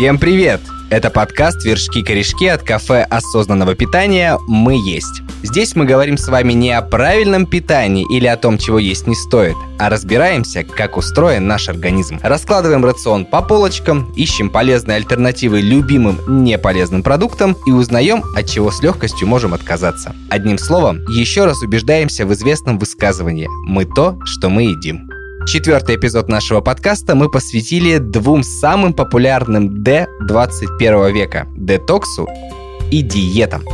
Всем привет! Это подкаст «Вершки-корешки» от кафе осознанного питания «Мы есть». Здесь мы говорим с вами не о правильном питании или о том, чего есть не стоит, а разбираемся, как устроен наш организм. Раскладываем рацион по полочкам, ищем полезные альтернативы любимым неполезным продуктам и узнаем, от чего с легкостью можем отказаться. Одним словом, еще раз убеждаемся в известном высказывании «Мы то, что мы едим». Четвертый эпизод нашего подкаста мы посвятили двум самым популярным D 21 века – детоксу и диетам.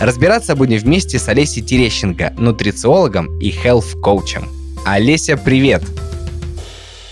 Разбираться будем вместе с Олесей Терещенко, нутрициологом и health-коучем. Олеся, привет!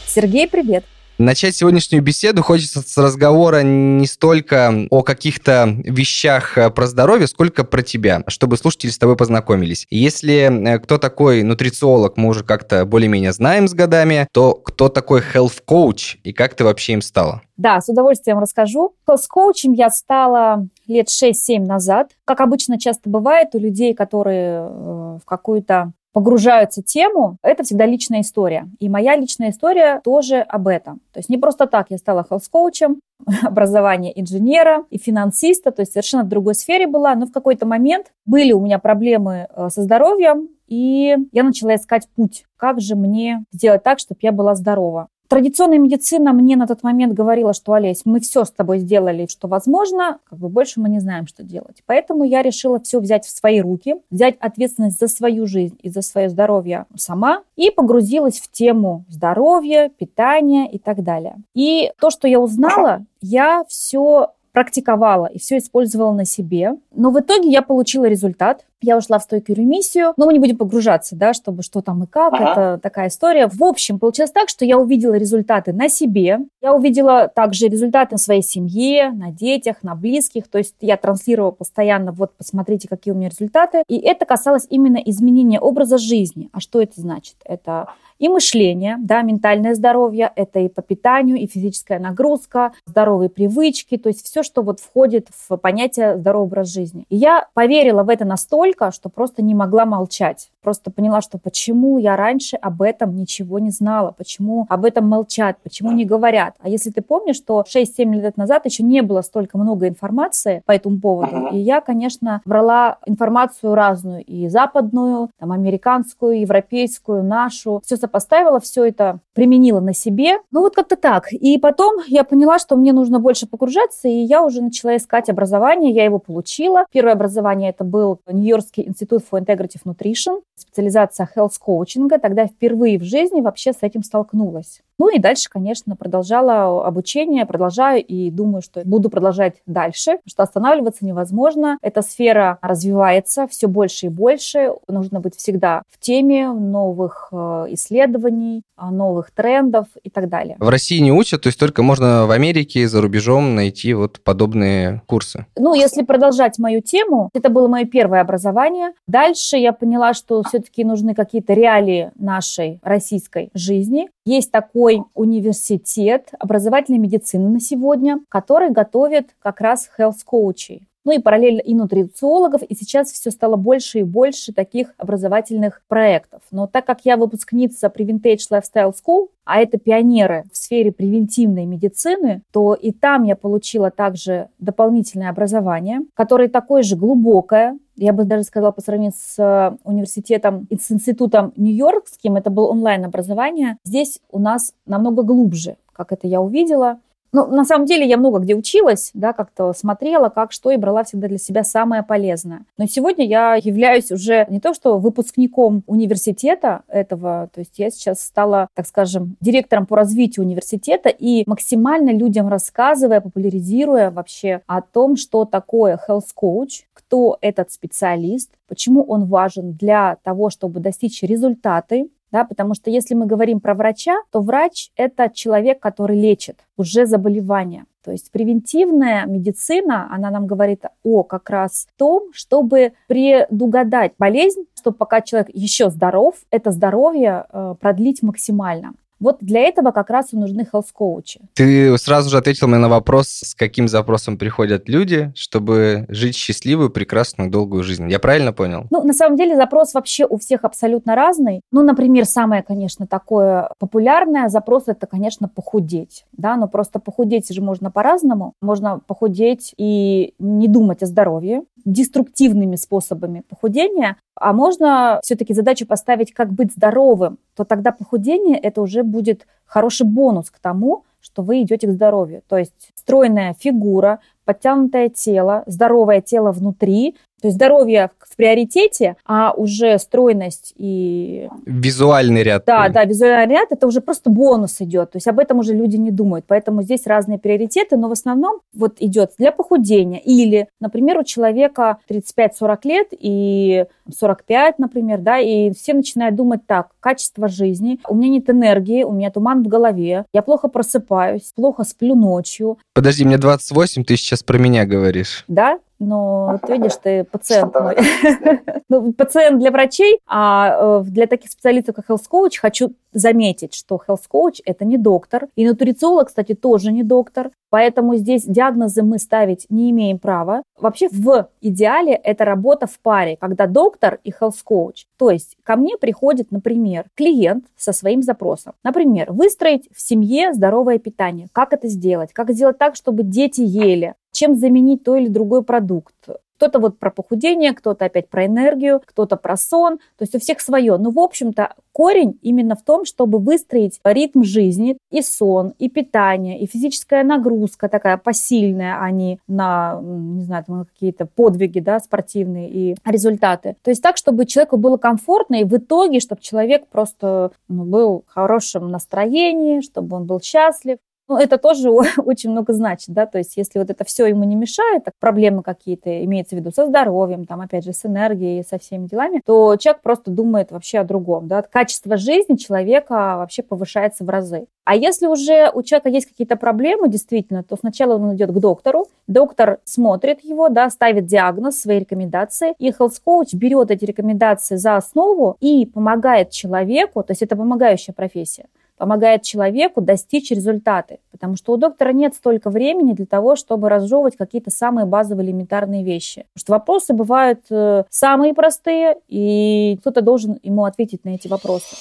Сергей, привет! Начать сегодняшнюю беседу хочется с разговора не столько о каких-то вещах э, про здоровье, сколько про тебя, чтобы слушатели с тобой познакомились. Если э, кто такой нутрициолог, мы уже как-то более-менее знаем с годами, то кто такой health coach и как ты вообще им стала? Да, с удовольствием расскажу. С коучем я стала лет 6-7 назад. Как обычно часто бывает у людей, которые э, в какую-то погружаются в тему, это всегда личная история. И моя личная история тоже об этом. То есть не просто так я стала хелс-коучем, образование инженера и финансиста, то есть совершенно в другой сфере была, но в какой-то момент были у меня проблемы э, со здоровьем, и я начала искать путь, как же мне сделать так, чтобы я была здорова. Традиционная медицина мне на тот момент говорила, что, Олесь, мы все с тобой сделали, что возможно, как бы больше мы не знаем, что делать. Поэтому я решила все взять в свои руки, взять ответственность за свою жизнь и за свое здоровье сама и погрузилась в тему здоровья, питания и так далее. И то, что я узнала, я все практиковала и все использовала на себе. Но в итоге я получила результат. Я ушла в стойкую ремиссию, но мы не будем погружаться, да, чтобы что там и как, ага. это такая история. В общем, получилось так, что я увидела результаты на себе, я увидела также результаты на своей семье, на детях, на близких, то есть я транслировала постоянно, вот посмотрите, какие у меня результаты, и это касалось именно изменения образа жизни. А что это значит? Это и мышление, да, ментальное здоровье, это и по питанию, и физическая нагрузка, здоровые привычки, то есть все, что вот входит в понятие здоровый образ жизни. И я поверила в это настолько, что просто не могла молчать. Просто поняла, что почему я раньше об этом ничего не знала, почему об этом молчат, почему не говорят. А если ты помнишь, что 6-7 лет назад еще не было столько много информации по этому поводу, и я, конечно, брала информацию разную, и западную, там, американскую, европейскую, нашу, все сопоставила, все это применила на себе. Ну вот как-то так. И потом я поняла, что мне нужно больше погружаться, и я уже начала искать образование, я его получила. Первое образование это был Нью-Йоркский институт for Integrative Nutrition, специализация health коучинга. Тогда впервые в жизни вообще с этим столкнулась. Ну и дальше, конечно, продолжала обучение, продолжаю и думаю, что буду продолжать дальше, что останавливаться невозможно. Эта сфера развивается все больше и больше. Нужно быть всегда в теме новых э, исследований, э, новых трендов и так далее. В России не учат, то есть только можно в Америке, за рубежом найти вот подобные курсы? Ну, если продолжать мою тему, это было мое первое образование. Дальше я поняла, что все-таки нужны какие-то реалии нашей российской жизни. Есть такой университет образовательной медицины на сегодня, который готовит как раз health-коучей ну и параллельно и нутрициологов, и сейчас все стало больше и больше таких образовательных проектов. Но так как я выпускница Preventage Lifestyle School, а это пионеры в сфере превентивной медицины, то и там я получила также дополнительное образование, которое такое же глубокое, я бы даже сказала, по сравнению с э, университетом, с институтом Нью-Йоркским, это было онлайн-образование, здесь у нас намного глубже, как это я увидела. Ну, на самом деле я много где училась, да, как-то смотрела, как что, и брала всегда для себя самое полезное. Но сегодня я являюсь уже не то что выпускником университета этого, то есть я сейчас стала, так скажем, директором по развитию университета и максимально людям рассказывая, популяризируя вообще о том, что такое health coach, кто этот специалист, почему он важен для того, чтобы достичь результаты, да, потому что если мы говорим про врача, то врач – это человек, который лечит уже заболевания. То есть превентивная медицина, она нам говорит о как раз том, чтобы предугадать болезнь, чтобы пока человек еще здоров, это здоровье э, продлить максимально. Вот для этого как раз и нужны health-коучи. Ты сразу же ответил мне на вопрос, с каким запросом приходят люди, чтобы жить счастливую, прекрасную, долгую жизнь. Я правильно понял? Ну, на самом деле запрос вообще у всех абсолютно разный. Ну, например, самое, конечно, такое популярное запрос – это, конечно, похудеть. Да, но просто похудеть же можно по-разному. Можно похудеть и не думать о здоровье деструктивными способами похудения, а можно все-таки задачу поставить, как быть здоровым, то тогда похудение это уже будет хороший бонус к тому, что вы идете к здоровью. То есть стройная фигура, подтянутое тело, здоровое тело внутри, то есть здоровье в приоритете, а уже стройность и... Визуальный ряд. Да, да, визуальный ряд, это уже просто бонус идет. То есть об этом уже люди не думают. Поэтому здесь разные приоритеты, но в основном вот идет для похудения. Или, например, у человека 35-40 лет и 45, например, да, и все начинают думать так, качество жизни, у меня нет энергии, у меня туман в голове, я плохо просыпаюсь, плохо сплю ночью. Подожди, мне 28, ты сейчас про меня говоришь. Да, но вот видишь, ты пациент мой. ну, пациент для врачей, а э, для таких специалистов, как health coach, хочу заметить, что health coach это не доктор, и нутрициолог, кстати, тоже не доктор, поэтому здесь диагнозы мы ставить не имеем права. Вообще в идеале это работа в паре, когда доктор и health coach. То есть ко мне приходит, например, клиент со своим запросом. Например, выстроить в семье здоровое питание. Как это сделать? Как сделать так, чтобы дети ели? Чем заменить то или другой продукт. Кто-то вот про похудение, кто-то опять про энергию, кто-то про сон. То есть у всех свое. Но, в общем-то, корень именно в том, чтобы выстроить ритм жизни, и сон, и питание, и физическая нагрузка такая посильная, а не на, не знаю, там, какие-то подвиги, да, спортивные и результаты. То есть так, чтобы человеку было комфортно, и в итоге, чтобы человек просто ну, был в хорошем настроении, чтобы он был счастлив. Ну, это тоже очень много значит, да, то есть если вот это все ему не мешает, так проблемы какие-то, имеется в виду со здоровьем, там, опять же, с энергией, со всеми делами, то человек просто думает вообще о другом, да, качество жизни человека вообще повышается в разы. А если уже у человека есть какие-то проблемы, действительно, то сначала он идет к доктору, доктор смотрит его, да, ставит диагноз, свои рекомендации, и health coach берет эти рекомендации за основу и помогает человеку, то есть это помогающая профессия, помогает человеку достичь результаты. Потому что у доктора нет столько времени для того, чтобы разжевывать какие-то самые базовые элементарные вещи. Потому что вопросы бывают э, самые простые, и кто-то должен ему ответить на эти вопросы.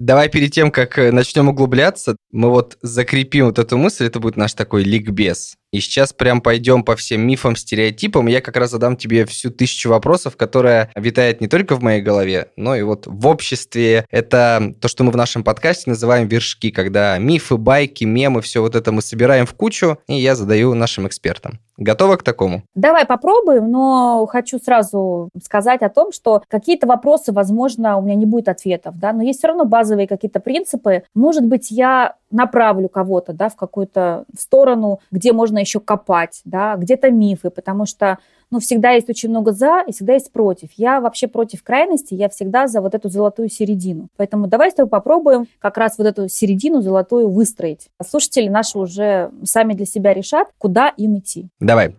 Давай перед тем, как э, начнем углубляться, мы вот закрепим вот эту мысль, это будет наш такой ликбез. И сейчас прям пойдем по всем мифам, стереотипам. Я как раз задам тебе всю тысячу вопросов, которые витают не только в моей голове, но и вот в обществе. Это то, что мы в нашем подкасте называем вершки, когда мифы, байки, мемы, все вот это мы собираем в кучу, и я задаю нашим экспертам. Готова к такому? Давай попробуем, но хочу сразу сказать о том, что какие-то вопросы, возможно, у меня не будет ответов, да, но есть все равно базовые какие-то принципы. Может быть, я направлю кого-то, да, в какую-то сторону, где можно еще копать, да, где-то мифы, потому что ну, всегда есть очень много за и всегда есть против. Я вообще против крайности, я всегда за вот эту золотую середину. Поэтому давай с тобой попробуем как раз вот эту середину золотую выстроить. Слушатели наши уже сами для себя решат, куда им идти. Давай.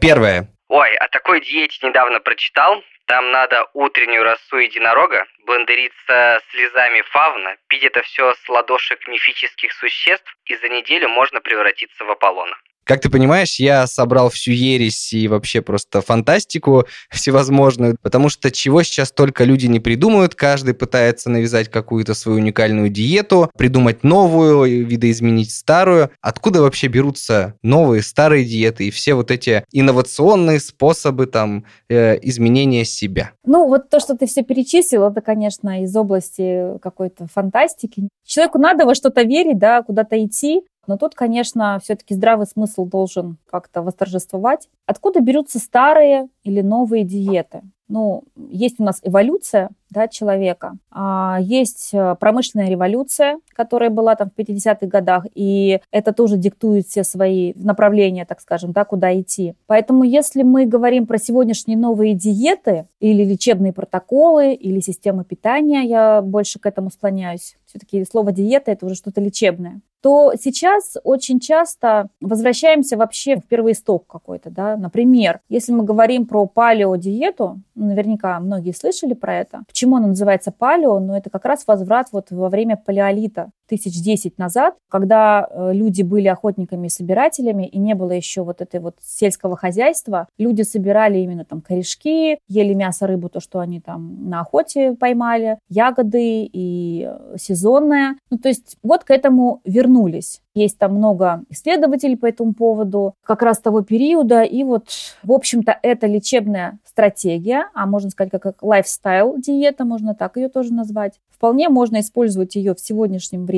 Первое. Ой, о такой диете недавно прочитал. Там надо утреннюю росу единорога, блендериться слезами фавна, пить это все с ладошек мифических существ, и за неделю можно превратиться в Аполлона. Как ты понимаешь, я собрал всю ересь и вообще просто фантастику всевозможную, потому что чего сейчас только люди не придумают, каждый пытается навязать какую-то свою уникальную диету, придумать новую, видоизменить старую. Откуда вообще берутся новые, старые диеты и все вот эти инновационные способы там э, изменения себя? Ну, вот то, что ты все перечислил, это, конечно, из области какой-то фантастики. Человеку надо во что-то верить, да, куда-то идти, но тут, конечно, все-таки здравый смысл должен как-то восторжествовать. Откуда берутся старые или новые диеты? Ну, есть у нас эволюция да, человека, а есть э, промышленная революция, которая была там в 50-х годах, и это тоже диктует все свои направления, так скажем, да, куда идти. Поэтому если мы говорим про сегодняшние новые диеты или лечебные протоколы, или системы питания, я больше к этому склоняюсь. Все-таки слово диета – это уже что-то лечебное то сейчас очень часто возвращаемся вообще в первоисток какой-то, да. Например, если мы говорим про палеодиету, наверняка многие слышали про это. Почему она называется палео? Но это как раз возврат вот во время палеолита тысяч десять назад, когда э, люди были охотниками и собирателями, и не было еще вот этой вот сельского хозяйства. Люди собирали именно там корешки, ели мясо, рыбу, то, что они там на охоте поймали, ягоды и э, сезонное. Ну, то есть вот к этому вернулись. Есть там много исследователей по этому поводу, как раз того периода. И вот, в общем-то, это лечебная стратегия, а можно сказать, как, как лайфстайл диета, можно так ее тоже назвать. Вполне можно использовать ее в сегодняшнем времени,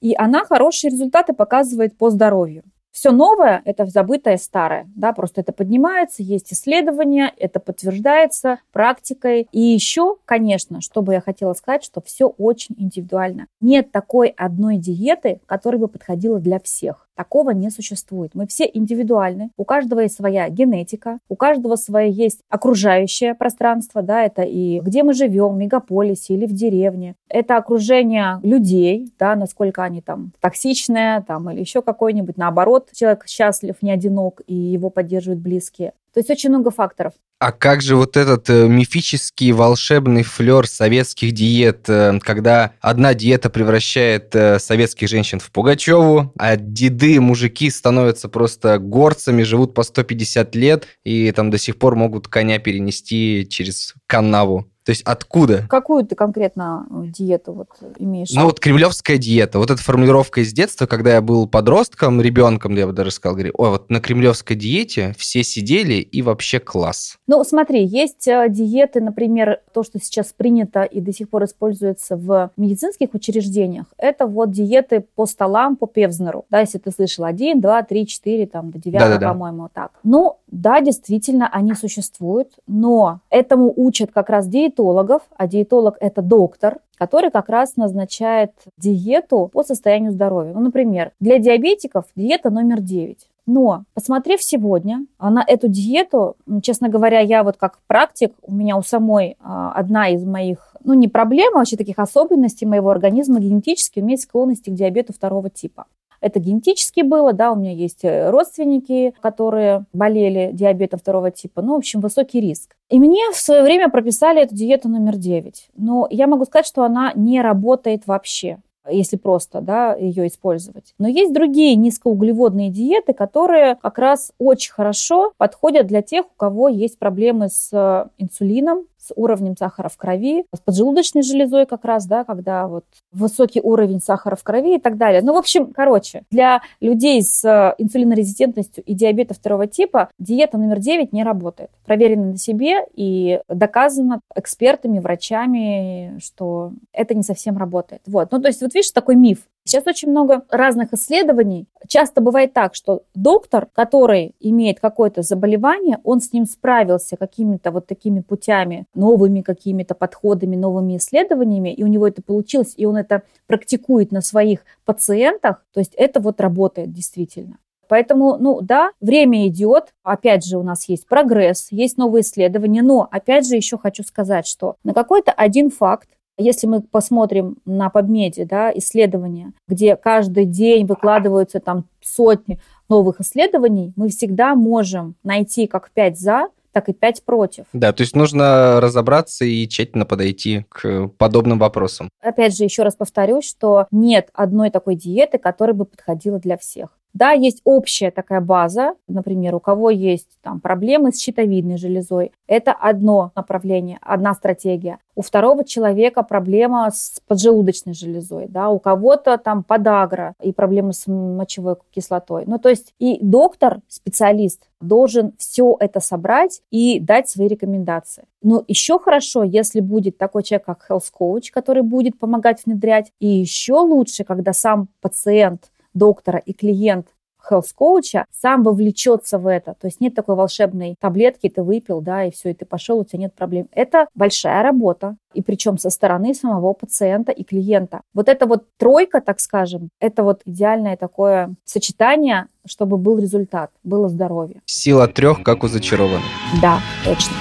и она хорошие результаты показывает по здоровью. Все новое – это забытое старое, да, просто это поднимается, есть исследования, это подтверждается практикой. И еще, конечно, что бы я хотела сказать, что все очень индивидуально. Нет такой одной диеты, которая бы подходила для всех. Такого не существует. Мы все индивидуальны. У каждого есть своя генетика, у каждого свое есть окружающее пространство, да, это и где мы живем, в мегаполисе или в деревне. Это окружение людей, да, насколько они там токсичные, там, или еще какой-нибудь, наоборот, человек счастлив, не одинок, и его поддерживают близкие. То есть очень много факторов. А как же вот этот э, мифический волшебный флер советских диет, э, когда одна диета превращает э, советских женщин в Пугачеву, а деды, мужики становятся просто горцами, живут по 150 лет и там до сих пор могут коня перенести через канаву? То есть откуда? Какую ты конкретно э, диету вот имеешь? Ну вот кремлевская диета. Вот эта формулировка из детства, когда я был подростком, ребенком, я бы даже сказал, говорю, ой, вот на кремлевской диете все сидели и вообще класс. Ну смотри, есть э, диеты, например, то, что сейчас принято и до сих пор используется в медицинских учреждениях, это вот диеты по столам, по Певзнеру. Да, если ты слышал, один, два, три, четыре, там, до девятого, по-моему, так. Ну, да, действительно, они существуют, но этому учат как раз диетологов, а диетолог – это доктор, который как раз назначает диету по состоянию здоровья. Ну, например, для диабетиков диета номер 9. Но, посмотрев сегодня на эту диету, честно говоря, я вот как практик, у меня у самой а, одна из моих, ну не проблем, а вообще таких особенностей моего организма генетически, у меня есть склонности к диабету второго типа. Это генетически было, да, у меня есть э, родственники, которые болели диабетом второго типа. Ну, в общем, высокий риск. И мне в свое время прописали эту диету номер 9. Но я могу сказать, что она не работает вообще если просто да, ее использовать. Но есть другие низкоуглеводные диеты, которые как раз очень хорошо подходят для тех, у кого есть проблемы с э, инсулином, с уровнем сахара в крови, с поджелудочной железой как раз, да, когда вот высокий уровень сахара в крови и так далее. Ну, в общем, короче, для людей с э, инсулинорезистентностью и диабета второго типа диета номер 9 не работает. Проверено на себе и доказано экспертами, врачами, что это не совсем работает. Вот. Ну, то есть, вот видишь, такой миф. Сейчас очень много разных исследований. Часто бывает так, что доктор, который имеет какое-то заболевание, он с ним справился какими-то вот такими путями, новыми какими-то подходами, новыми исследованиями, и у него это получилось, и он это практикует на своих пациентах. То есть это вот работает действительно. Поэтому, ну да, время идет, опять же у нас есть прогресс, есть новые исследования, но опять же еще хочу сказать, что на какой-то один факт если мы посмотрим на подмете да, исследования, где каждый день выкладываются там сотни новых исследований, мы всегда можем найти как 5 за, так и 5 против. Да, то есть нужно разобраться и тщательно подойти к подобным вопросам. Опять же, еще раз повторюсь, что нет одной такой диеты, которая бы подходила для всех. Да, есть общая такая база, например, у кого есть там проблемы с щитовидной железой, это одно направление, одна стратегия. У второго человека проблема с поджелудочной железой, да, у кого-то там подагра и проблемы с мочевой кислотой. Ну, то есть и доктор, специалист, должен все это собрать и дать свои рекомендации. Но еще хорошо, если будет такой человек, как health coach, который будет помогать внедрять. И еще лучше, когда сам пациент доктора и клиент health-коуча сам вовлечется в это. То есть нет такой волшебной таблетки, ты выпил, да, и все, и ты пошел, у тебя нет проблем. Это большая работа, и причем со стороны самого пациента и клиента. Вот эта вот тройка, так скажем, это вот идеальное такое сочетание, чтобы был результат, было здоровье. Сила трех, как у зачарованных. Да, точно.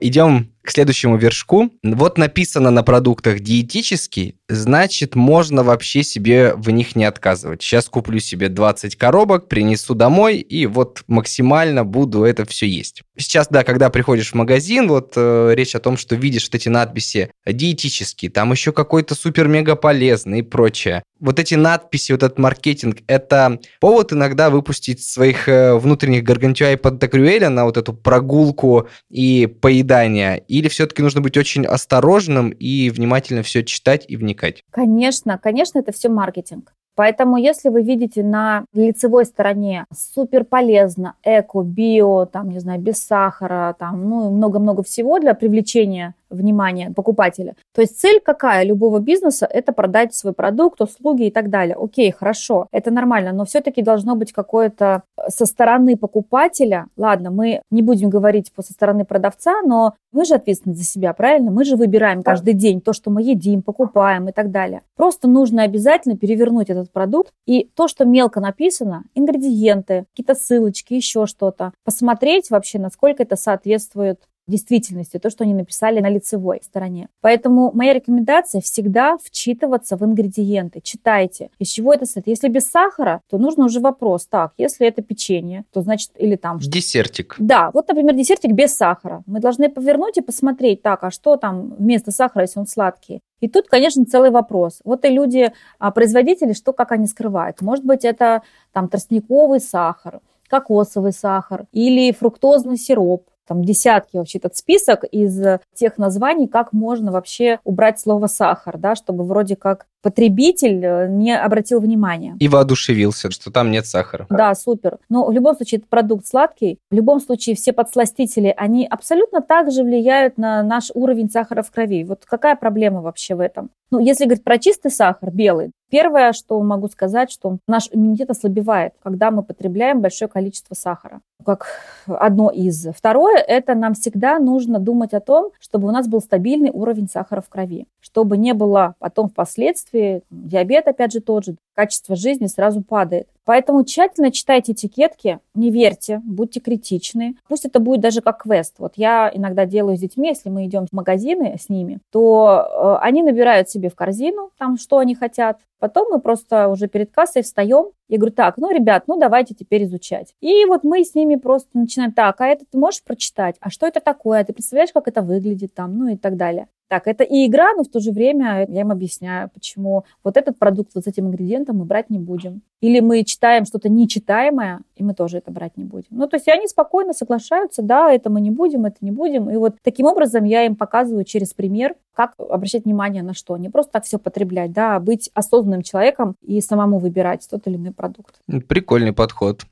Идем к следующему вершку. Вот написано на продуктах диетический, значит, можно вообще себе в них не отказывать. Сейчас куплю себе 20 коробок, принесу домой, и вот максимально буду это все есть. Сейчас, да, когда приходишь в магазин, вот э, речь о том, что видишь вот эти надписи диетические, там еще какой-то супер-мега полезный и прочее. Вот эти надписи, вот этот маркетинг, это повод иногда выпустить своих э, внутренних гаргантюа и поддакрюэля на вот эту прогулку и поедание? Или все-таки нужно быть очень осторожным и внимательно все читать и вникать? Конечно, конечно, это все маркетинг. Поэтому, если вы видите на лицевой стороне супер полезно, эко, био, там, не знаю, без сахара, там, ну, много-много всего для привлечения внимания покупателя. То есть цель какая любого бизнеса – это продать свой продукт, услуги и так далее. Окей, хорошо, это нормально, но все-таки должно быть какое-то э, со стороны покупателя. Ладно, мы не будем говорить со стороны продавца, но мы же ответственны за себя, правильно? Мы же выбираем каждый день то, что мы едим, покупаем и так далее. Просто нужно обязательно перевернуть этот продукт и то, что мелко написано, ингредиенты, какие-то ссылочки, еще что-то, посмотреть вообще, насколько это соответствует действительности, то, что они написали на лицевой стороне. Поэтому моя рекомендация всегда вчитываться в ингредиенты. Читайте, из чего это состоит. Если без сахара, то нужно уже вопрос. Так, если это печенье, то значит, или там... Десертик. Да, вот, например, десертик без сахара. Мы должны повернуть и посмотреть, так, а что там вместо сахара, если он сладкий. И тут, конечно, целый вопрос. Вот и люди, а, производители, что, как они скрывают. Может быть, это там тростниковый сахар, кокосовый сахар или фруктозный сироп там десятки вообще этот список из тех названий, как можно вообще убрать слово сахар, да, чтобы вроде как потребитель э, не обратил внимания. И воодушевился, что там нет сахара. Да, супер. Но в любом случае, этот продукт сладкий. В любом случае, все подсластители, они абсолютно так же влияют на наш уровень сахара в крови. Вот какая проблема вообще в этом? Ну, если говорить про чистый сахар, белый, первое, что могу сказать, что наш иммунитет ослабевает, когда мы потребляем большое количество сахара. Как одно из. Второе, это нам всегда нужно думать о том, чтобы у нас был стабильный уровень сахара в крови, чтобы не было потом впоследствии последствий, диабет опять же тот же, качество жизни сразу падает. Поэтому тщательно читайте этикетки, не верьте, будьте критичны. Пусть это будет даже как квест. Вот я иногда делаю с детьми, если мы идем в магазины с ними, то э, они набирают себе в корзину, там, что они хотят. Потом мы просто уже перед кассой встаем и говорю, так, ну, ребят, ну, давайте теперь изучать. И вот мы с ними просто начинаем, так, а это ты можешь прочитать? А что это такое? А ты представляешь, как это выглядит там? Ну, и так далее. Так, это и игра, но в то же время я им объясняю, почему вот этот продукт вот с этим ингредиентом мы брать не будем. Или мы читаем что-то нечитаемое, и мы тоже это брать не будем. Ну, то есть они спокойно соглашаются, да, это мы не будем, это не будем. И вот таким образом я им показываю через пример, как обращать внимание на что. Не просто так все потреблять, да, а быть осознанным человеком и самому выбирать тот или иной продукт. Прикольный подход.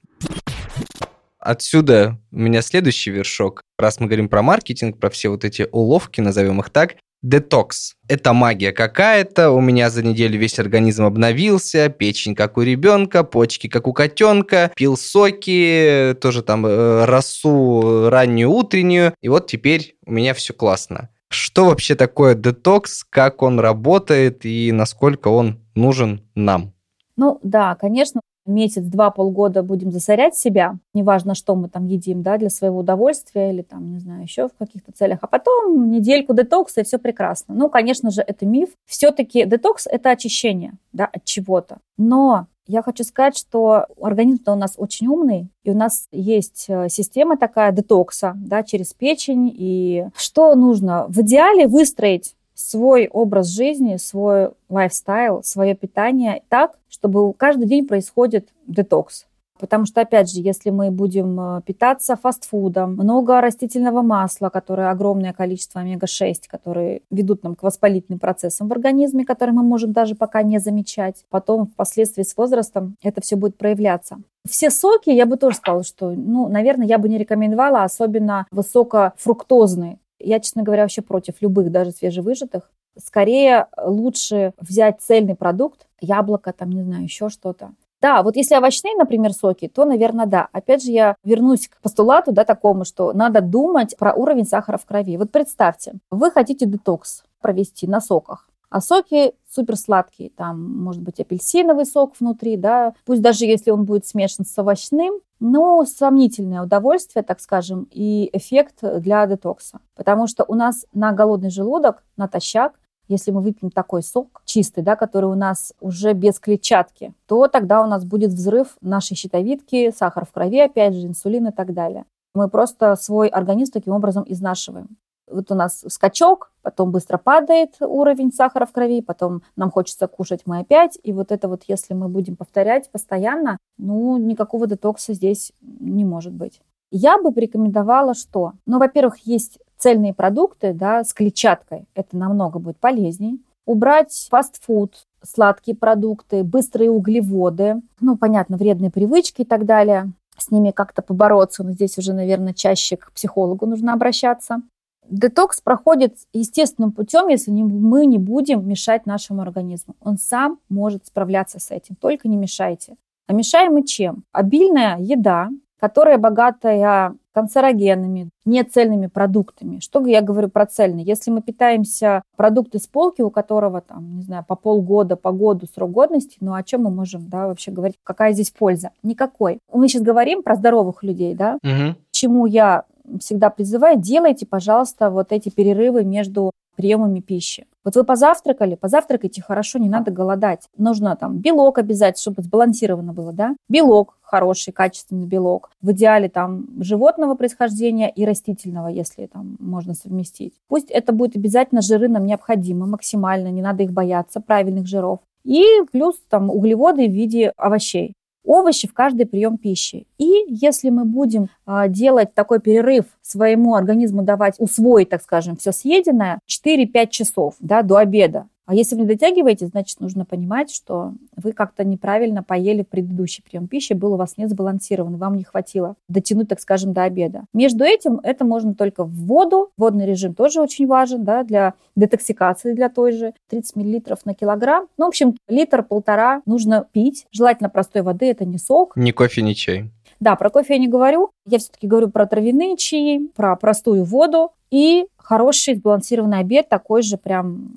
Отсюда у меня следующий вершок. Раз мы говорим про маркетинг, про все вот эти уловки, назовем их так, Детокс. Это магия какая-то, у меня за неделю весь организм обновился, печень как у ребенка, почки как у котенка, пил соки, тоже там э, росу раннюю утреннюю, и вот теперь у меня все классно. Что вообще такое детокс, как он работает и насколько он нужен нам? Ну да, конечно, месяц, два, полгода будем засорять себя, неважно, что мы там едим, да, для своего удовольствия или там, не знаю, еще в каких-то целях, а потом недельку детокса и все прекрасно. Ну, конечно же, это миф. Все-таки детокс – это очищение, да, от чего-то. Но я хочу сказать, что организм у нас очень умный, и у нас есть э, система такая детокса, да, через печень. И что нужно? В идеале выстроить свой образ жизни, свой лайфстайл, свое питание так, чтобы каждый день происходит детокс. Потому что, опять же, если мы будем э, питаться фастфудом, много растительного масла, которое огромное количество омега-6, которые ведут нам к воспалительным процессам в организме, которые мы можем даже пока не замечать. Потом, впоследствии с возрастом, это все будет проявляться. Все соки, я бы тоже сказала, что, ну, наверное, я бы не рекомендовала, особенно высокофруктозные. Я, честно говоря, вообще против любых, даже свежевыжатых. Скорее лучше взять цельный продукт, яблоко, там, не знаю, еще что-то. Да, вот если овощные, например, соки, то, наверное, да. Опять же, я вернусь к постулату, да, такому, что надо думать про уровень сахара в крови. Вот представьте, вы хотите детокс провести на соках. А соки супер сладкие, там может быть апельсиновый сок внутри, да, пусть даже если он будет смешан с овощным, но сомнительное удовольствие, так скажем, и эффект для детокса. Потому что у нас на голодный желудок, натощак, Если мы выпьем такой сок чистый, да, который у нас уже без клетчатки, то тогда у нас будет взрыв нашей щитовидки, сахар в крови, опять же, инсулин и так далее. Мы просто свой организм таким образом изнашиваем. Вот у нас скачок, потом быстро падает уровень сахара в крови, потом нам хочется кушать мы опять. И вот это вот, если мы будем повторять постоянно, ну, никакого детокса здесь не может быть. Я бы порекомендовала что? Ну, во-первых, есть цельные продукты да, с клетчаткой. Это намного будет полезнее. Убрать фастфуд, сладкие продукты, быстрые углеводы, ну, понятно, вредные привычки и так далее. С ними как-то побороться, но здесь уже, наверное, чаще к психологу нужно обращаться. Детокс проходит естественным путем, если мы не будем мешать нашему организму. Он сам может справляться с этим, только не мешайте. А мешаем мы чем? Обильная еда, которая богатая канцерогенами, нецельными продуктами. Что я говорю про цельные? Если мы питаемся продукты с полки, у которого там, не знаю, по полгода, по году срок годности, ну о чем мы можем, да, вообще говорить? Какая здесь польза? Никакой. Мы сейчас говорим про здоровых людей, да? Угу. Чему я всегда призываю, делайте, пожалуйста, вот эти перерывы между приемами пищи. Вот вы позавтракали, позавтракайте хорошо, не надо голодать. Нужно там белок обязательно, чтобы сбалансировано было, да? Белок, хороший, качественный белок. В идеале там животного происхождения и растительного, если там можно совместить. Пусть это будет обязательно жиры нам необходимы максимально, не надо их бояться, правильных жиров. И плюс там углеводы в виде овощей овощи в каждый прием пищи. И если мы будем а, делать такой перерыв своему организму давать, усвоить, так скажем, все съеденное 4-5 часов да, до обеда, а если вы не дотягиваете, значит, нужно понимать, что вы как-то неправильно поели предыдущий прием пищи, был у вас не сбалансирован, вам не хватило дотянуть, так скажем, до обеда. Между этим это можно только в воду. Водный режим тоже очень важен да, для детоксикации, для той же. 30 мл на килограмм. Ну, в общем, литр-полтора нужно пить. Желательно простой воды, это не сок. Ни кофе, ни чай. Да, про кофе я не говорю. Я все-таки говорю про травяные чаи, про простую воду и хороший сбалансированный обед, такой же прям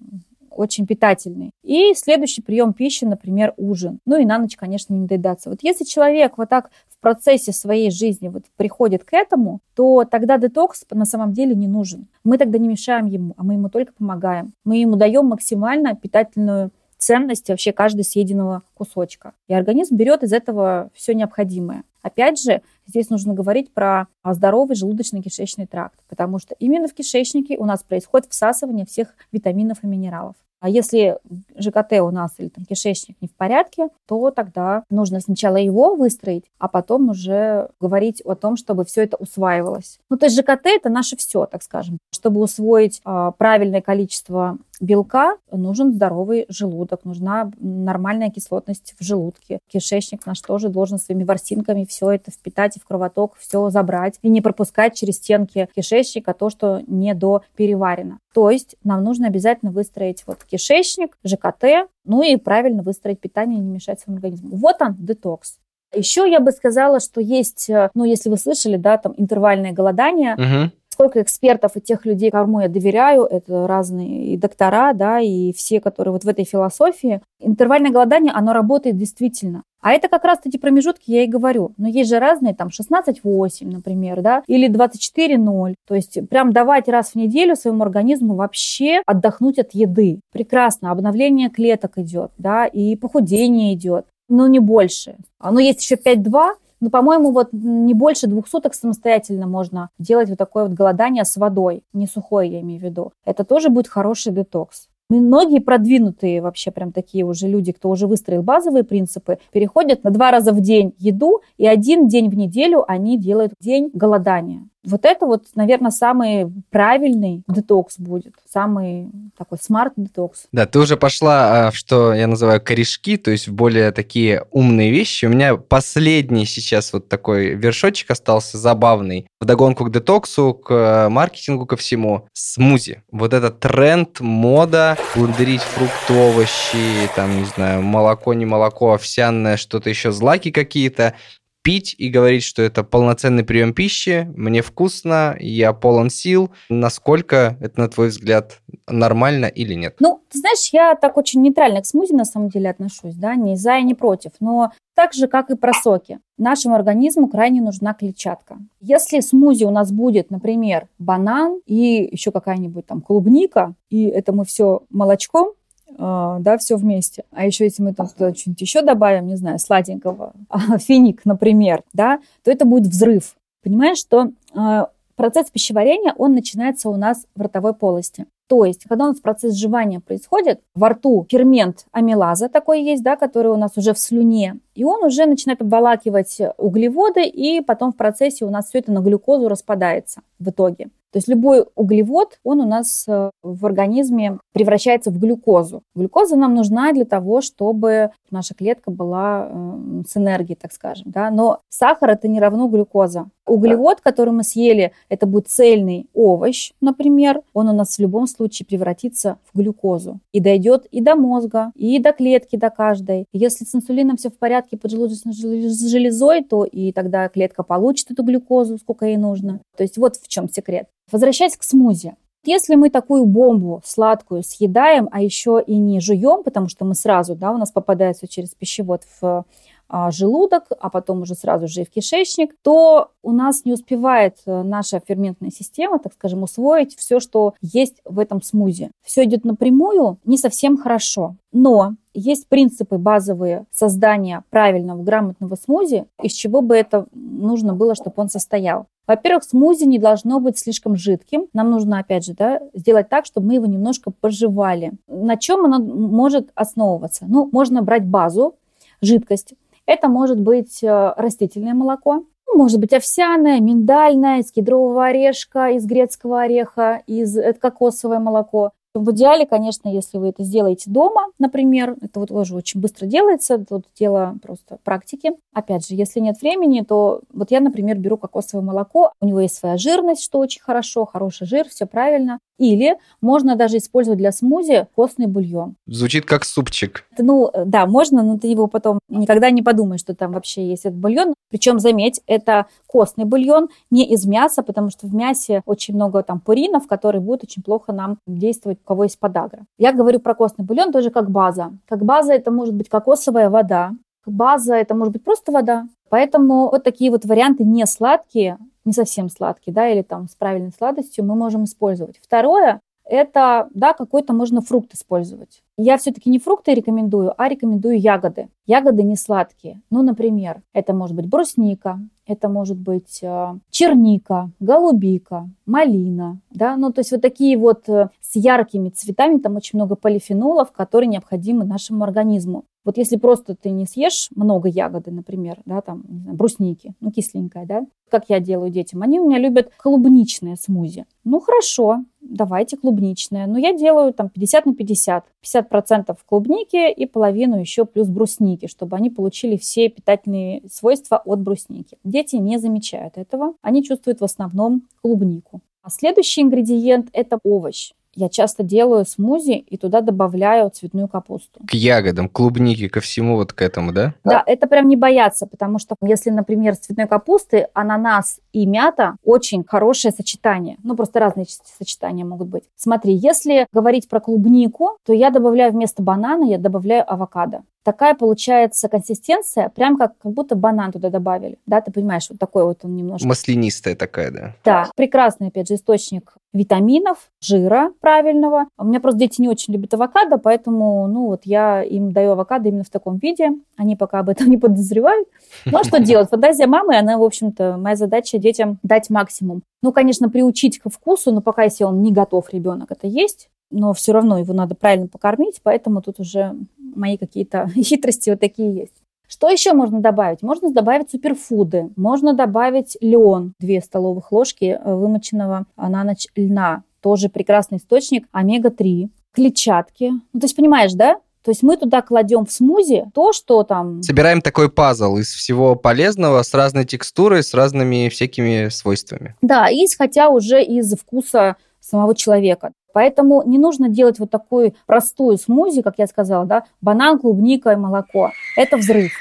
очень питательный. И следующий прием пищи, например, ужин. Ну и на ночь, конечно, не доедаться. Вот если человек вот так в процессе своей жизни вот приходит к этому, то тогда детокс на самом деле не нужен. Мы тогда не мешаем ему, а мы ему только помогаем. Мы ему даем максимально питательную ценность вообще каждого съеденного кусочка. И организм берет из этого все необходимое. Опять же, здесь нужно говорить про здоровый желудочно-кишечный тракт, потому что именно в кишечнике у нас происходит всасывание всех витаминов и минералов. А если ЖКТ у нас или там кишечник не в порядке, то тогда нужно сначала его выстроить, а потом уже говорить о том, чтобы все это усваивалось. Ну, то есть ЖКТ это наше все, так скажем. Чтобы усвоить а, правильное количество белка, нужен здоровый желудок, нужна нормальная кислотность в желудке. Кишечник наш тоже должен своими ворсинками все это впитать и в кровоток все забрать и не пропускать через стенки кишечника то, что не до переварено. То есть нам нужно обязательно выстроить вот кишечник, ЖКТ, ну и правильно выстроить питание и не мешать своему организму. Вот он, детокс. Еще я бы сказала, что есть, э, ну, если вы слышали, да, там интервальное голодание, угу сколько экспертов и тех людей, кому я доверяю, это разные и доктора, да, и все, которые вот в этой философии. Интервальное голодание, оно работает действительно. А это как раз эти промежутки я и говорю. Но есть же разные, там 16-8, например, да, или 24-0. То есть прям давать раз в неделю своему организму вообще отдохнуть от еды. Прекрасно, обновление клеток идет, да, и похудение идет но не больше. Оно есть еще 5-2, ну, по-моему, вот не больше двух суток самостоятельно можно делать вот такое вот голодание с водой, не сухое, я имею в виду. Это тоже будет хороший детокс. Многие продвинутые вообще прям такие уже люди, кто уже выстроил базовые принципы, переходят на два раза в день еду, и один день в неделю они делают день голодания. Вот это вот, наверное, самый правильный детокс будет, самый такой смарт-детокс. Да, ты уже пошла в что я называю корешки, то есть в более такие умные вещи. У меня последний сейчас вот такой вершочек остался забавный. Вдогонку к детоксу, к маркетингу, ко всему. Смузи. Вот этот тренд, мода, блендерить фрукты, овощи, там, не знаю, молоко, не молоко, овсяное, что-то еще, злаки какие-то пить и говорить, что это полноценный прием пищи, мне вкусно, я полон сил. Насколько это, на твой взгляд, нормально или нет? Ну, ты знаешь, я так очень нейтрально к смузи на самом деле отношусь, да, не за и не против, но так же, как и про соки. Нашему организму крайне нужна клетчатка. Если смузи у нас будет, например, банан и еще какая-нибудь там клубника, и это мы все молочком, да, все вместе. А еще если мы там что-нибудь еще добавим, не знаю, сладенького, финик, например, да, то это будет взрыв. Понимаешь, что а, процесс пищеварения, он начинается у нас в ротовой полости. То есть, когда у нас процесс сживания происходит, во рту фермент амилаза такой есть, да, который у нас уже в слюне, и он уже начинает обволакивать углеводы, и потом в процессе у нас все это на глюкозу распадается в итоге. То есть любой углевод, он у нас э, в организме превращается в глюкозу. Глюкоза нам нужна для того, чтобы наша клетка была э, с энергией, так скажем. Да? Но сахар это не равно глюкоза. Углевод, который мы съели, это будет цельный овощ, например, он у нас в любом случае превратится в глюкозу. И дойдет и до мозга, и до клетки, до каждой. Если с инсулином все в порядке поджелудочной железой, то и тогда клетка получит эту глюкозу, сколько ей нужно. То есть вот в чем секрет. Возвращаясь к смузи. Если мы такую бомбу сладкую съедаем, а еще и не жуем, потому что мы сразу, да, у нас попадает все через пищевод в желудок, а потом уже сразу же и в кишечник, то у нас не успевает э, наша ферментная система, так скажем, усвоить все, что есть в этом смузи. Все идет напрямую, не совсем хорошо. Но есть принципы базовые создания правильного, грамотного смузи, из чего бы это нужно было, чтобы он состоял. Во-первых, смузи не должно быть слишком жидким. Нам нужно, опять же, да, сделать так, чтобы мы его немножко пожевали. На чем оно может основываться? Ну, можно брать базу, жидкость. Это может быть э, растительное молоко, может быть овсяное, миндальное, из кедрового орешка, из грецкого ореха, из это кокосовое молоко. В идеале, конечно, если вы это сделаете дома, например, это вот тоже очень быстро делается, тут дело просто практики. Опять же, если нет времени, то вот я, например, беру кокосовое молоко, у него есть своя жирность, что очень хорошо, хороший жир, все правильно. Или можно даже использовать для смузи костный бульон. Звучит как супчик. Ну, да, можно, но ты его потом никогда не подумаешь, что там вообще есть этот бульон. Причем, заметь, это костный бульон, не из мяса, потому что в мясе очень много там пуринов, которые будут очень плохо нам действовать, у кого есть подагра. Я говорю про костный бульон тоже как база. Как база это может быть кокосовая вода, база это может быть просто вода. Поэтому вот такие вот варианты не сладкие, не совсем сладкий, да, или там с правильной сладостью мы можем использовать. Второе, это, да, какой-то можно фрукт использовать. Я все-таки не фрукты рекомендую, а рекомендую ягоды. Ягоды не сладкие. Ну, например, это может быть брусника, это может быть э, черника, голубика, малина, да, ну, то есть вот такие вот э, с яркими цветами, там очень много полифенолов, которые необходимы нашему организму. Вот если просто ты не съешь много ягоды, например, да, там, не знаю, брусники, ну, кисленькая, да, как я делаю детям, они у меня любят клубничное смузи. Ну, хорошо, давайте клубничное. Но я делаю там 50 на 50. 50% клубники и половину еще плюс брусники, чтобы они получили все питательные свойства от брусники. Дети не замечают этого. Они чувствуют в основном клубнику. А следующий ингредиент – это овощ я часто делаю смузи и туда добавляю цветную капусту. К ягодам, клубнике, ко всему вот к этому, да? Да, это прям не бояться, потому что если, например, с цветной капусты ананас и мята очень хорошее сочетание. Ну, просто разные сочетания могут быть. Смотри, если говорить про клубнику, то я добавляю вместо банана, я добавляю авокадо такая получается консистенция, прям как, как будто банан туда добавили. Да, ты понимаешь, вот такой вот он немножко. Маслянистая такая, да. Да, прекрасный, опять же, источник витаминов, жира правильного. У меня просто дети не очень любят авокадо, поэтому, ну, вот я им даю авокадо именно в таком виде. Они пока об этом не подозревают. Ну, а что делать? Фантазия мамы, она, в общем-то, моя задача детям дать максимум. Ну, конечно, приучить к вкусу, но пока если он не готов, ребенок это есть, но все равно его надо правильно покормить, поэтому тут уже мои какие-то хитрости вот такие есть. Что еще можно добавить? Можно добавить суперфуды. Можно добавить лен, 2 столовых ложки э, вымоченного на ночь льна. Тоже прекрасный источник омега-3. Клетчатки. Ну, то есть, понимаешь, да? То есть мы туда кладем в смузи то, что там... Собираем такой пазл из всего полезного с разной текстурой, с разными всякими свойствами. Да, и хотя уже из вкуса самого человека. Поэтому не нужно делать вот такую простую смузи, как я сказала, да, банан, клубника и молоко. Это взрыв.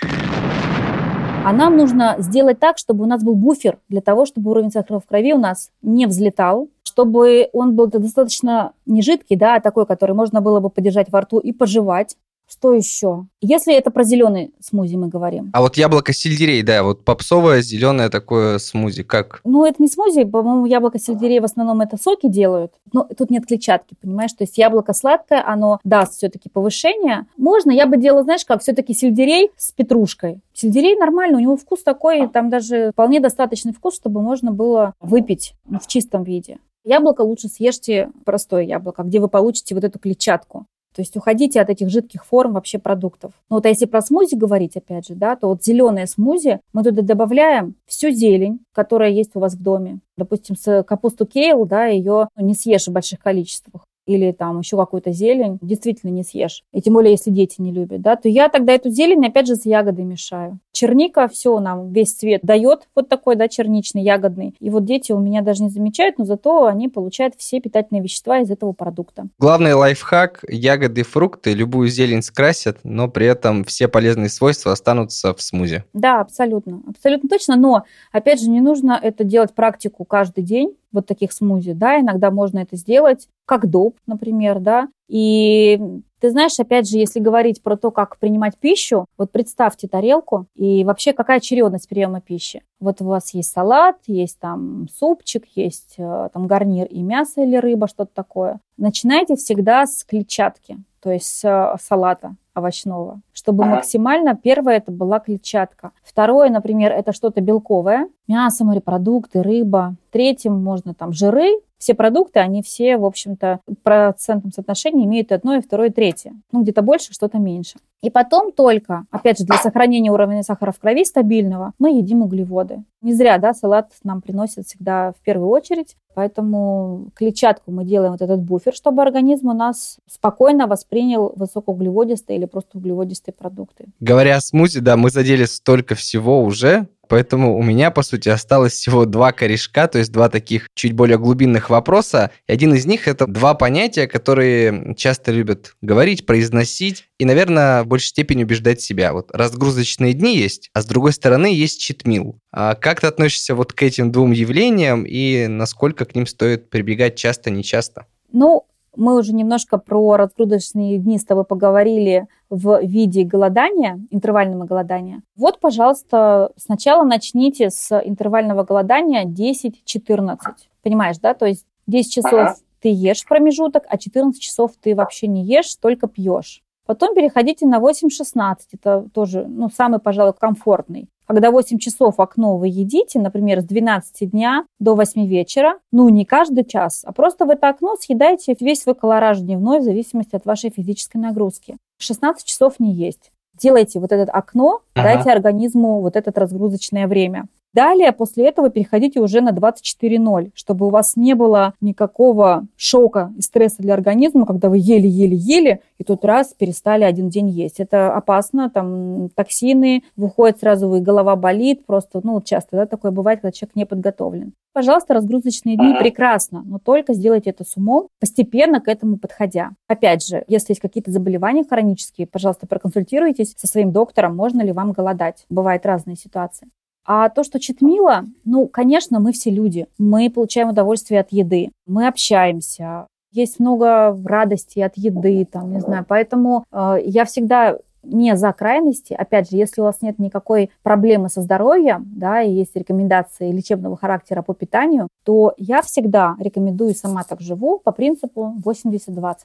А нам нужно сделать так, чтобы у нас был буфер для того, чтобы уровень сахара в крови у нас не взлетал, чтобы он был достаточно не жидкий, да, а такой, который можно было бы подержать во рту и пожевать, что еще? Если это про зеленый смузи мы говорим. А вот яблоко сельдерей, да, вот попсовое зеленое такое смузи, как? Ну, это не смузи, по-моему, яблоко сельдерей в основном это соки делают, но тут нет клетчатки, понимаешь? То есть яблоко сладкое, оно даст все-таки повышение. Можно, я бы делала, знаешь, как все-таки сельдерей с петрушкой. Сельдерей нормально, у него вкус такой, там даже вполне достаточный вкус, чтобы можно было выпить в чистом виде. Яблоко лучше съешьте простое яблоко, где вы получите вот эту клетчатку. То есть уходите от этих жидких форм вообще продуктов. Ну вот а если про смузи говорить, опять же, да, то вот зеленое смузи, мы туда добавляем всю зелень, которая есть у вас в доме. Допустим, с капусту кейл, да, ее не съешь в больших количествах или там еще какую-то зелень, действительно не съешь. И тем более, если дети не любят, да, то я тогда эту зелень опять же с ягодой мешаю. Черника все нам весь цвет дает, вот такой, да, черничный, ягодный. И вот дети у меня даже не замечают, но зато они получают все питательные вещества из этого продукта. Главный лайфхак – ягоды, фрукты, любую зелень скрасят, но при этом все полезные свойства останутся в смузи. Да, абсолютно, абсолютно точно, но, опять же, не нужно это делать практику каждый день, вот таких смузи, да, иногда можно это сделать как доп, например, да, и ты знаешь, опять же, если говорить про то, как принимать пищу, вот представьте тарелку и вообще какая очередность приема пищи. Вот у вас есть салат, есть там супчик, есть э, там гарнир и мясо или рыба, что-то такое. Начинайте всегда с клетчатки, то есть с э, салата овощного, чтобы максимально первое это была клетчатка. Второе, например, это что-то белковое, мясо, морепродукты, рыба. Третьим можно там жиры, все продукты, они все, в общем-то, в процентном соотношении имеют одно, и второе, и третье. Ну, где-то больше, что-то меньше. И потом только, опять же, для сохранения уровня сахара в крови стабильного, мы едим углеводы. Не зря, да, салат нам приносит всегда в первую очередь. Поэтому клетчатку мы делаем вот этот буфер, чтобы организм у нас спокойно воспринял высокоуглеводистые или просто углеводистые продукты. Говоря о смузи, да, мы задели столько всего уже, Поэтому у меня, по сути, осталось всего два корешка, то есть два таких чуть более глубинных вопроса. И один из них — это два понятия, которые часто любят говорить, произносить и, наверное, в большей степени убеждать себя. Вот разгрузочные дни есть, а с другой стороны есть читмил. А как ты относишься вот к этим двум явлениям и насколько к ним стоит прибегать часто, нечасто? Ну, мы уже немножко про разгрузочные дни с тобой поговорили в виде голодания, интервального голодания. Вот, пожалуйста, сначала начните с интервального голодания 10-14. Понимаешь, да? То есть 10 часов ага. ты ешь промежуток, а 14 часов ты вообще не ешь, только пьешь. Потом переходите на 8-16. Это тоже ну, самый, пожалуй, комфортный когда 8 часов окно вы едите, например, с 12 дня до 8 вечера, ну не каждый час, а просто в это окно съедаете весь свой колораж дневной в зависимости от вашей физической нагрузки. 16 часов не есть. Делайте вот это окно, ага. дайте организму вот это разгрузочное время. Далее, после этого переходите уже на 24.0, чтобы у вас не было никакого шока и стресса для организма, когда вы ели-ели-ели, и тут раз перестали один день есть. Это опасно, там токсины выходят сразу, и голова болит, просто, ну, часто, да, такое бывает, когда человек не подготовлен. Пожалуйста, разгрузочные дни прекрасно, но только сделайте это с умом, постепенно к этому подходя. Опять же, если есть какие-то заболевания хронические, пожалуйста, проконсультируйтесь со своим доктором, можно ли вам голодать. Бывают разные ситуации. А то, что читмило, ну, конечно, мы все люди. Мы получаем удовольствие от еды. Мы общаемся. Есть много радости от еды, там, не знаю. Поэтому э, я всегда не за крайности. Опять же, если у вас нет никакой проблемы со здоровьем, да, и есть рекомендации лечебного характера по питанию, то я всегда рекомендую, сама так живу, по принципу 80-20.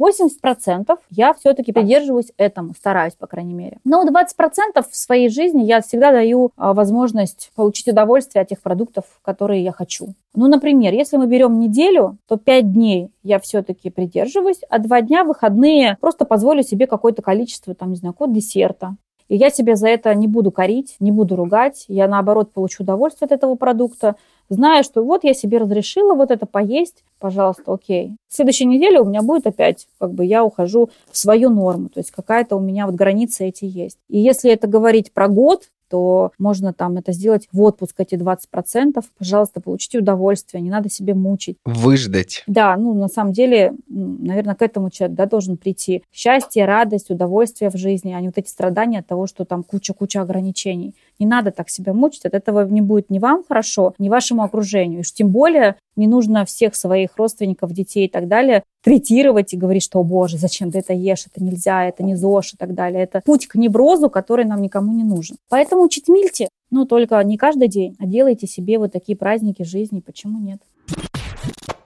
80% я все-таки придерживаюсь этому, стараюсь, по крайней мере. Но 20% в своей жизни я всегда даю а, возможность получить удовольствие от тех продуктов, которые я хочу. Ну, например, если мы берем неделю, то 5 дней я все-таки придерживаюсь, а 2 дня выходные просто позволю себе какое-то количество, там, не знаю, код десерта, и я себя за это не буду корить, не буду ругать. Я, наоборот, получу удовольствие от этого продукта зная, что вот я себе разрешила вот это поесть, пожалуйста, окей. В следующей неделе у меня будет опять, как бы я ухожу в свою норму, то есть какая-то у меня вот граница эти есть. И если это говорить про год, то можно там это сделать в отпуск, эти 20%. Пожалуйста, получите удовольствие, не надо себе мучить. Выждать. Да, ну, на самом деле, наверное, к этому человек да, должен прийти. Счастье, радость, удовольствие в жизни, а не вот эти страдания от того, что там куча-куча ограничений. Не надо так себя мучить, от этого не будет ни вам хорошо, ни вашему окружению. И уж тем более не нужно всех своих родственников, детей и так далее третировать и говорить, что, о боже, зачем ты это ешь, это нельзя, это не ЗОЖ и так далее. Это путь к неврозу, который нам никому не нужен. Поэтому читмильте, но только не каждый день, а делайте себе вот такие праздники жизни. Почему нет?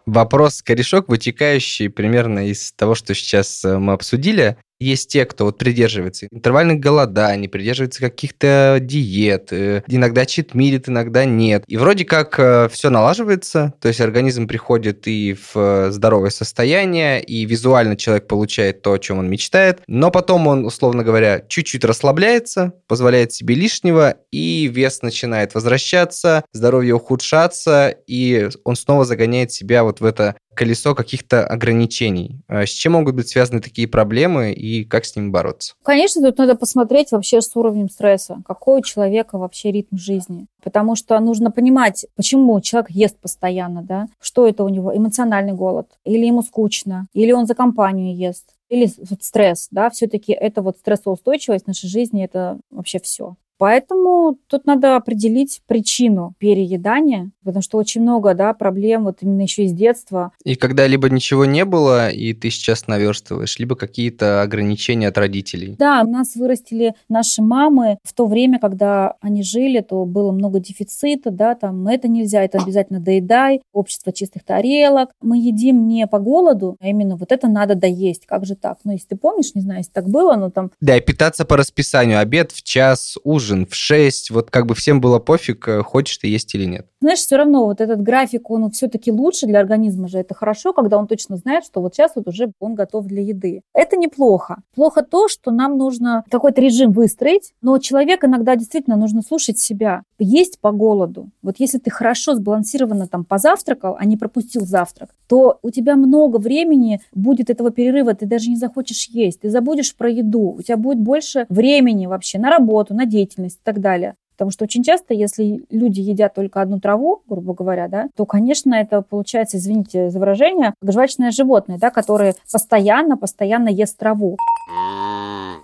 Вопрос корешок, вытекающий примерно из того, что сейчас э, мы обсудили. Есть те, кто вот придерживается интервальных голоданий, придерживается каких-то диет, э, иногда читмилит, иногда нет. И вроде как э, все налаживается, то есть организм приходит и в э, здоровое состояние, и визуально человек получает то, о чем он мечтает, но потом он, условно говоря, чуть-чуть расслабляется, позволяет себе лишнего, и вес начинает возвращаться, здоровье ухудшаться, и он снова загоняет себя вот в это колесо каких-то ограничений. А с чем могут быть связаны такие проблемы и как с ними бороться? Конечно, тут надо посмотреть вообще с уровнем стресса, какой у человека вообще ритм жизни. Потому что нужно понимать, почему человек ест постоянно, да, что это у него, эмоциональный голод, или ему скучно, или он за компанию ест, или стресс, да, все-таки это вот стрессоустойчивость в нашей жизни, это вообще все. Поэтому тут надо определить причину переедания, потому что очень много да, проблем вот именно еще из детства. И когда либо ничего не было, и ты сейчас наверстываешь, либо какие-то ограничения от родителей. Да, у нас вырастили наши мамы в то время, когда они жили, то было много дефицита, да, там это нельзя, это обязательно доедай, общество чистых тарелок. Мы едим не по голоду, а именно вот это надо доесть. Как же так? Ну, если ты помнишь, не знаю, если так было, но там... Да, питаться по расписанию. Обед в час, ужин ужин в 6, вот как бы всем было пофиг, э, хочешь ты есть или нет. Знаешь, все равно вот этот график, он все-таки лучше для организма же. Это хорошо, когда он точно знает, что вот сейчас вот уже он готов для еды. Это неплохо. Плохо то, что нам нужно какой-то режим выстроить, но человек иногда действительно нужно слушать себя. Есть по голоду. Вот если ты хорошо сбалансированно там позавтракал, а не пропустил завтрак, то у тебя много времени будет этого перерыва, ты даже не захочешь есть, ты забудешь про еду, у тебя будет больше времени вообще на работу, на деятельность деятельность и так далее. Потому что очень часто, если люди едят только одну траву, грубо говоря, да, то, конечно, это получается, извините за выражение, как жвачное животное, да, которое постоянно, постоянно ест траву.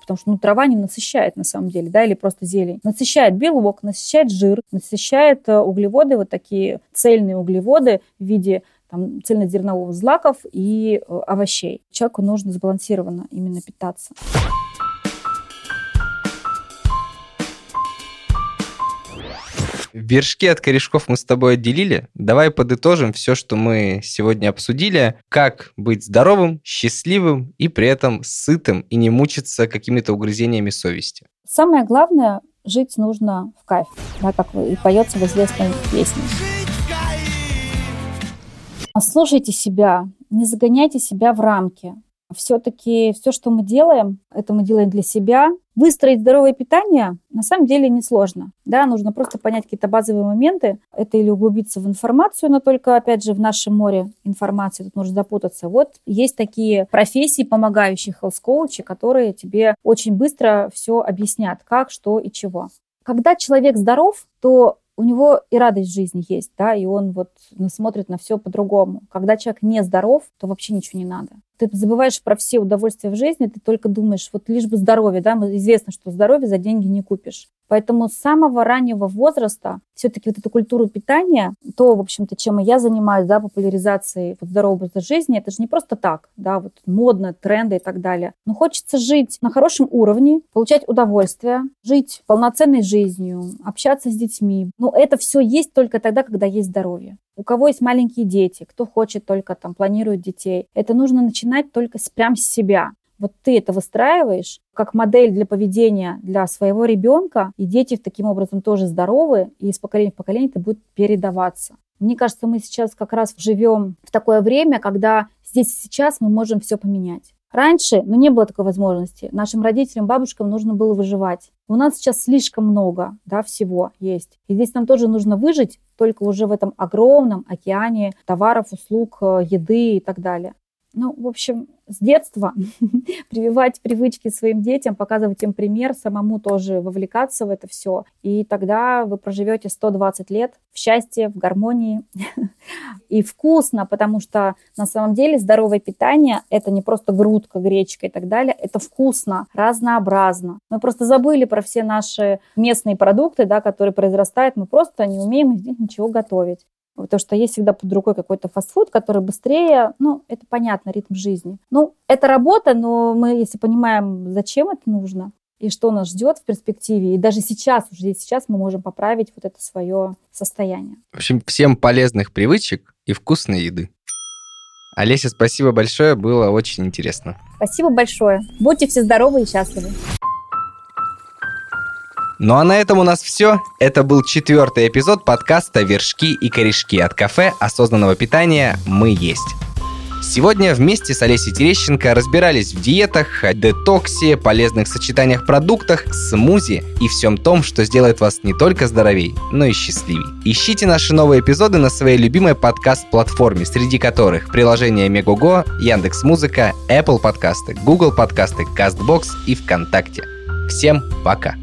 Потому что ну, трава не насыщает на самом деле, да, или просто зелень. Насыщает белок, насыщает жир, насыщает э, углеводы, вот такие цельные углеводы в виде там, цельнозерновых злаков и э, овощей. Человеку нужно сбалансированно именно питаться. Вершки от корешков мы с тобой отделили. Давай подытожим все, что мы сегодня обсудили. Как быть здоровым, счастливым и при этом сытым и не мучиться какими-то угрызениями совести. Самое главное, жить нужно в кайф, да, как и поется в известной песне. Слушайте себя, не загоняйте себя в рамки. Все-таки все, что мы делаем, это мы делаем для себя. Выстроить здоровое питание на самом деле несложно. Да, нужно просто понять какие-то базовые моменты. Это или углубиться в информацию, но только, опять же, в нашем море информации тут можно запутаться. Вот есть такие профессии, помогающие health coach, которые тебе очень быстро все объяснят, как, что и чего. Когда человек здоров, то у него и радость в жизни есть, да, и он вот смотрит на все по-другому. Когда человек не здоров, то вообще ничего не надо ты забываешь про все удовольствия в жизни, ты только думаешь, вот лишь бы здоровье, да, известно, что здоровье за деньги не купишь. Поэтому с самого раннего возраста все-таки вот эту культуру питания, то, в общем-то, чем я занимаюсь, да, популяризацией вот здорового образа жизни, это же не просто так, да, вот модно, тренды и так далее. Но хочется жить на хорошем уровне, получать удовольствие, жить полноценной жизнью, общаться с детьми. Но это все есть только тогда, когда есть здоровье у кого есть маленькие дети, кто хочет только там, планирует детей. Это нужно начинать только с, прям с себя. Вот ты это выстраиваешь как модель для поведения для своего ребенка, и дети таким образом тоже здоровы, и из поколения в поколение это будет передаваться. Мне кажется, мы сейчас как раз живем в такое время, когда здесь и сейчас мы можем все поменять. Раньше, ну, не было такой возможности. Нашим родителям, бабушкам нужно было выживать. У нас сейчас слишком много, да, всего есть. И здесь нам тоже нужно выжить, только уже в этом огромном океане товаров, услуг, э, еды и так далее. Ну, в общем, с детства прививать привычки своим детям, показывать им пример, самому тоже вовлекаться в это все. И тогда вы проживете 120 лет в счастье, в гармонии и вкусно, потому что на самом деле здоровое питание – это не просто грудка, гречка и так далее, это вкусно, разнообразно. Мы просто забыли про все наши местные продукты, да, которые произрастают, мы просто не умеем из них ничего готовить. Потому что есть всегда под рукой какой-то фастфуд, который быстрее, ну, это понятно, ритм жизни. Ну, это работа, но мы, если понимаем, зачем это нужно, и что нас ждет в перспективе. И даже сейчас, уже здесь сейчас мы можем поправить вот это свое состояние. В общем, всем полезных привычек и вкусной еды. Олеся, спасибо большое, было очень интересно. Спасибо большое. Будьте все здоровы и счастливы. Ну а на этом у нас все. Это был четвертый эпизод подкаста «Вершки и корешки» от кафе осознанного питания «Мы есть». Сегодня вместе с Олесей Терещенко разбирались в диетах, детоксе, полезных сочетаниях продуктах, смузи и всем том, что сделает вас не только здоровей, но и счастливей. Ищите наши новые эпизоды на своей любимой подкаст-платформе, среди которых приложения Мегого, Яндекс Музыка, Apple подкасты, Google подкасты, CastBox и ВКонтакте. Всем пока!